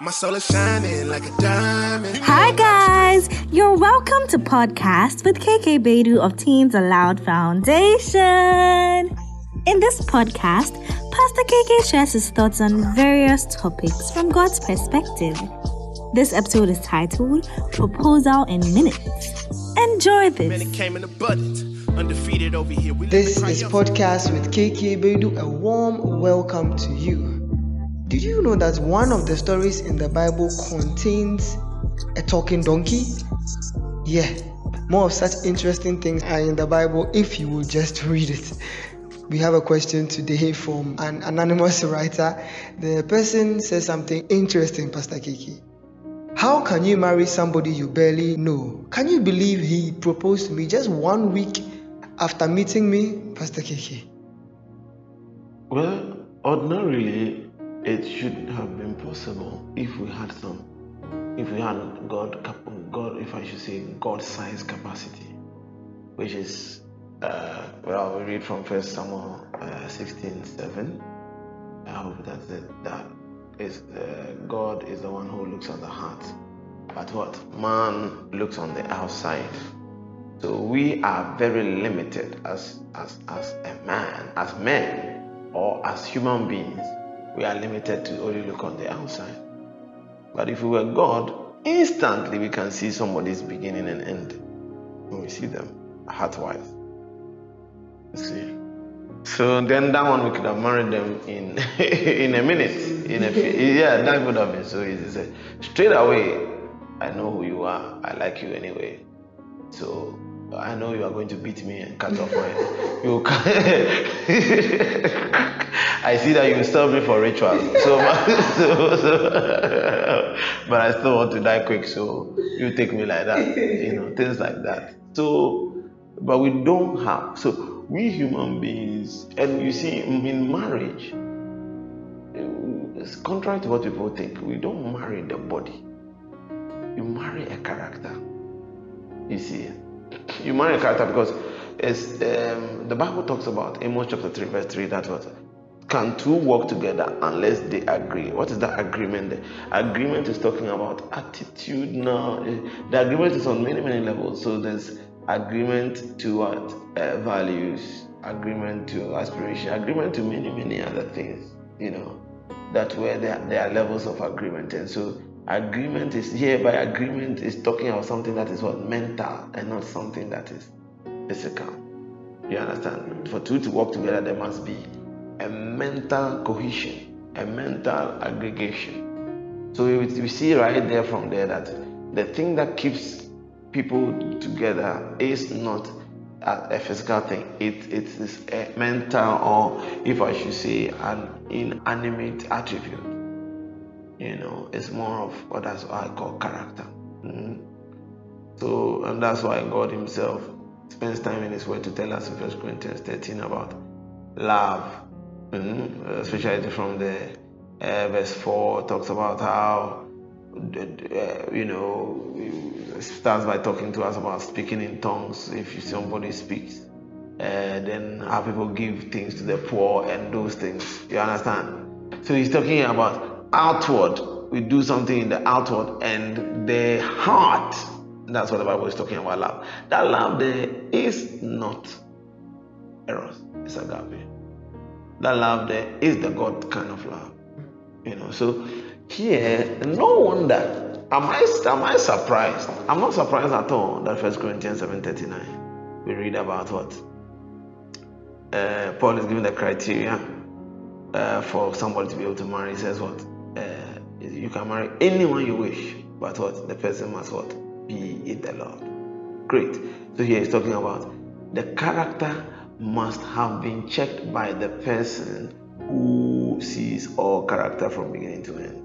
My soul is shining like a diamond. Hi, guys. You're welcome to Podcast with KK Bedu of Teens Aloud Foundation. In this podcast, Pastor KK shares his thoughts on various topics from God's perspective. This episode is titled Proposal in Minutes. Enjoy Man, this. it came in abundance. Undefeated over here. We This is Podcast with KK Bedu. A warm welcome to you. Did you know that one of the stories in the Bible contains a talking donkey? Yeah, more of such interesting things are in the Bible if you will just read it. We have a question today from an anonymous writer. The person says something interesting, Pastor Kiki. How can you marry somebody you barely know? Can you believe he proposed to me just one week after meeting me, Pastor Kiki? Well, ordinarily, it should have been possible if we had some, if we had God, God, if I should say, God-sized capacity, which is, uh, well, we read from First Samuel uh, 16, 7. I hope that's it. That is, uh, God is the one who looks at the heart, but what man looks on the outside. So we are very limited as as as a man, as men, or as human beings. We are limited to only look on the outside. But if we were God, instantly we can see somebody's beginning and end when we see them heart-wise. You see. So then that one we could have married them in in a minute. In a yeah, that would have been so easy. Straight away, I know who you are. I like you anyway. So I know you are going to beat me and cut off my. You. I see that you serve me for ritual. So, so, so, but I still want to die quick. So you take me like that. You know things like that. So, but we don't have. So we human beings, and you see in marriage, it's contrary to what people think. We don't marry the body. You marry a character. You see, you marry a character because it's um, the Bible talks about Amos chapter three verse three. That was can two work together unless they agree? What is that agreement? Agreement is talking about attitude. Now, the agreement is on many many levels. So there's agreement to what uh, values, agreement to aspiration, agreement to many many other things. You know, that where there, there are levels of agreement, and so agreement is here by agreement is talking about something that is what mental and not something that is physical. You understand? For two to work together, there must be a mental cohesion, a mental aggregation. So we, we see right there from there that the thing that keeps people together is not a, a physical thing. It, it is a mental, or if I should say, an inanimate attribute. You know, it's more of what that's what I call character. Mhm. So, and that's why God Himself spends time in His Word to tell us in 1 Corinthians 13 about love, Mhm. especially from the uh, verse 4 talks about how uh, you know it starts by talking to us about speaking in tongues if somebody speaks uh, then how people give things to the poor and those things you understand so he's talking about outward. We do something in the outward and the heart. That's what the bible is talking about love. That love there is not eros it's agape. That love there is the god kind of love. You know so here no wonder. Am i am i surprised? I'm not surprised at all that first corinthians 7.39 we read about what uh, paul is giving the criteria uh, for somebody to be able to marry. He says what uh, you can marry anyone you wish but what? The person must what? Be in the lord. Great. So here he's talking about the character must have been checked by the person who sees all character from beginning to end.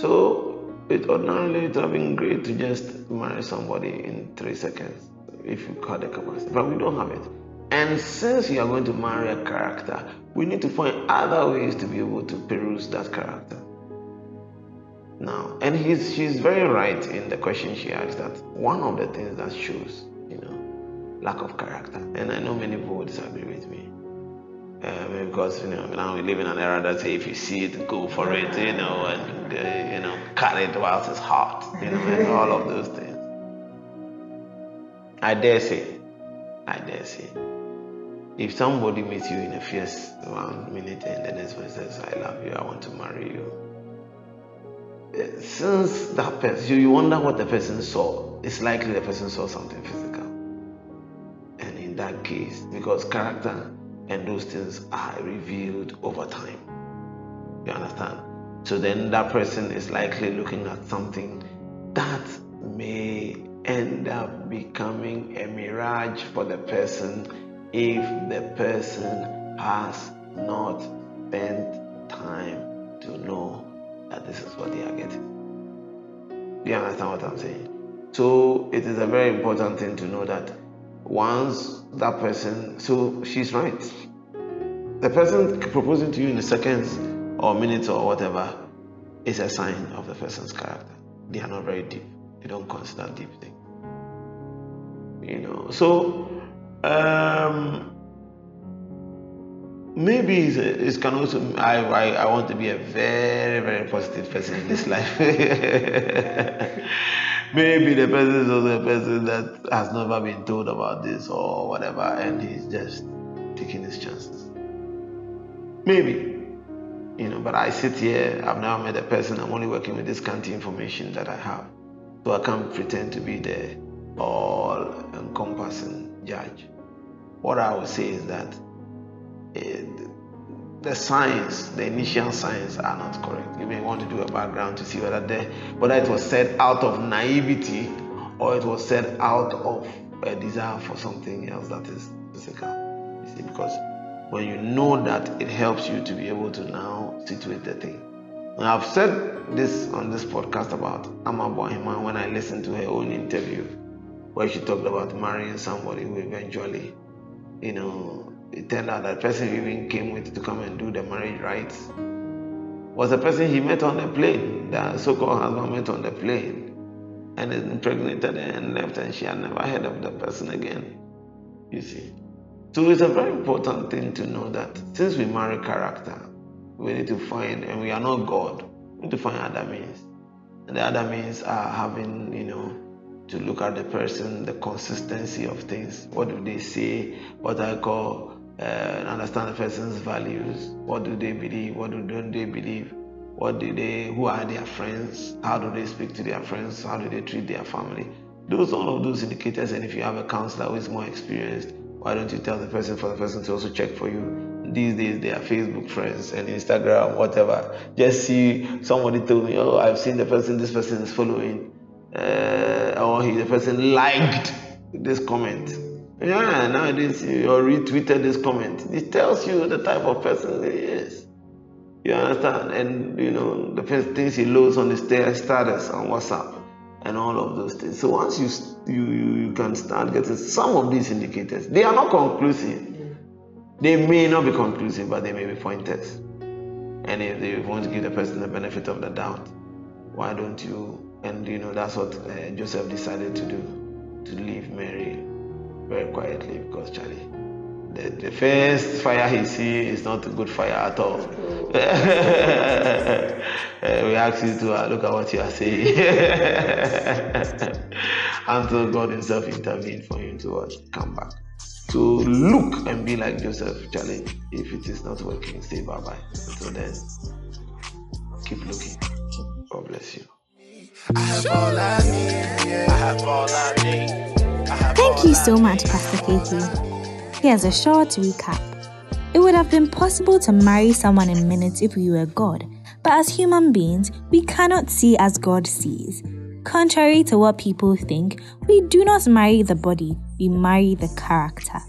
So it ordinarily it would have been great to just marry somebody in three seconds if you had the capacity, but we don't have it. And since you are going to marry a character, we need to find other ways to be able to peruse that character. Now, and he's she's very right in the question she asked that one of the things that shows, you know, lack of character. And I know many people will disagree with me. Um, because you know now we live in an era that say if you see it, go for it, you know, and uh, you know, cut it whilst it's hot, you know, and all of those things. I dare say, I dare say, if somebody meets you in a fierce one minute and the next one says, "I love you, I want to marry you," uh, since that person, you wonder what the person saw. It's likely the person saw something physical, and in that case, because character and those things are revealed over time. You understand? So then that person is likely looking at something that may end up becoming a mirage for the person if the person has not spent time to know that this is what they are getting. Do you understand what I'm saying? So it is a very important thing to know that once that person, so she's right. The person proposing to you in the seconds or minutes or whatever is a sign of the person's character. They are not very deep. They don't consider deep things. You know, so um, maybe it's, it's can also. I, I I want to be a very very positive person in this life. maybe the person is also a person that has never been told about this or whatever, and he's just taking his chances. Maybe, you know, but I sit here, I've never met a person, I'm only working with this scanty information that I have. So I can't pretend to be the all encompassing judge. What I would say is that it, the signs, the initial signs are not correct. You may want to do a background to see whether whether it was said out of naivety or it was said out of a desire for something else that is physical. You see, because when you know that, it helps you to be able to now situate the thing. And I've said this on this podcast about Ama Bohima when I listened to her own interview where she talked about marrying somebody who eventually, you know, it turned out that person even came with to come and do the marriage rites was a person he met on the plane, the so-called husband met on the plane, and impregnated her and left, and she had never heard of the person again. You see, so it's a very important thing to know that since we marry character, we need to find, and we are not God, we need to find other means, and the other means are having, you know, to look at the person, the consistency of things. What do they say? What I call uh, understand the person's values. What do they believe? What do don't they believe? What do they? Who are their friends? How do they speak to their friends? How do they treat their family? Those all of those indicators. And if you have a counselor who is more experienced, why don't you tell the person for the person to also check for you? These days they are Facebook friends and Instagram, whatever. Just see somebody told me, oh, I've seen the person this person is following, uh, or he the person liked this comment yeah, nowadays you retweeted this comment. It tells you the type of person he is. You understand? And you know the first things he loads on the status on WhatsApp and all of those things. So once you you you can start getting some of these indicators, they are not conclusive. They may not be conclusive, but they may be pointers. And if they want to give the person the benefit of the doubt, why don't you? And you know that's what uh, Joseph decided to do to leave Mary very quietly because Charlie, the, the first fire he see is not a good fire at all. uh, we ask you to uh, look at what you are saying until God Himself intervene for him to come back. To look and be like Joseph, Charlie. If it is not working, say bye bye. Until then, keep looking. God bless you. I have all I need. Yeah. I have all I need. Thank you so much, Pastor KK. Here's a short recap. It would have been possible to marry someone in minutes if we were God, but as human beings, we cannot see as God sees. Contrary to what people think, we do not marry the body, we marry the character.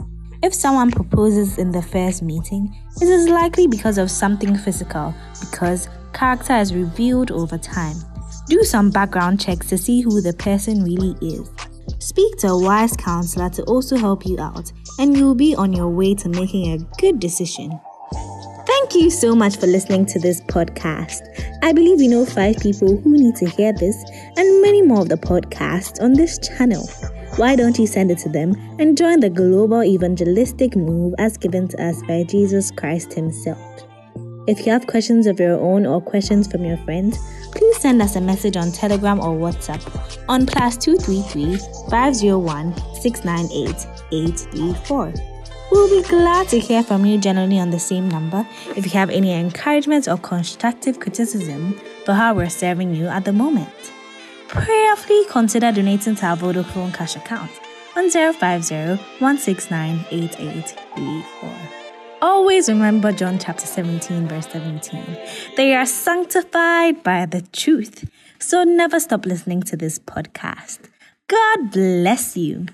If someone proposes in the first meeting, it is likely because of something physical, because character is revealed over time. Do some background checks to see who the person really is. Speak to a wise counselor to also help you out, and you'll be on your way to making a good decision. Thank you so much for listening to this podcast. I believe you know five people who need to hear this and many more of the podcasts on this channel. why don't you send it to them and join the global evangelistic move as given to us by Jesus Christ Himself? If you have questions of your own or questions from your friends, please send us a message on Telegram or WhatsApp on plus 233 501 698 834. We'll be glad to hear from you generally on the same number if you have any encouragement or constructive criticism for how we're serving you at the moment. Prayerfully consider donating to our Vodafone cash account on 050 169 8834. Always remember John chapter 17, verse 17. They are sanctified by the truth. So never stop listening to this podcast. God bless you.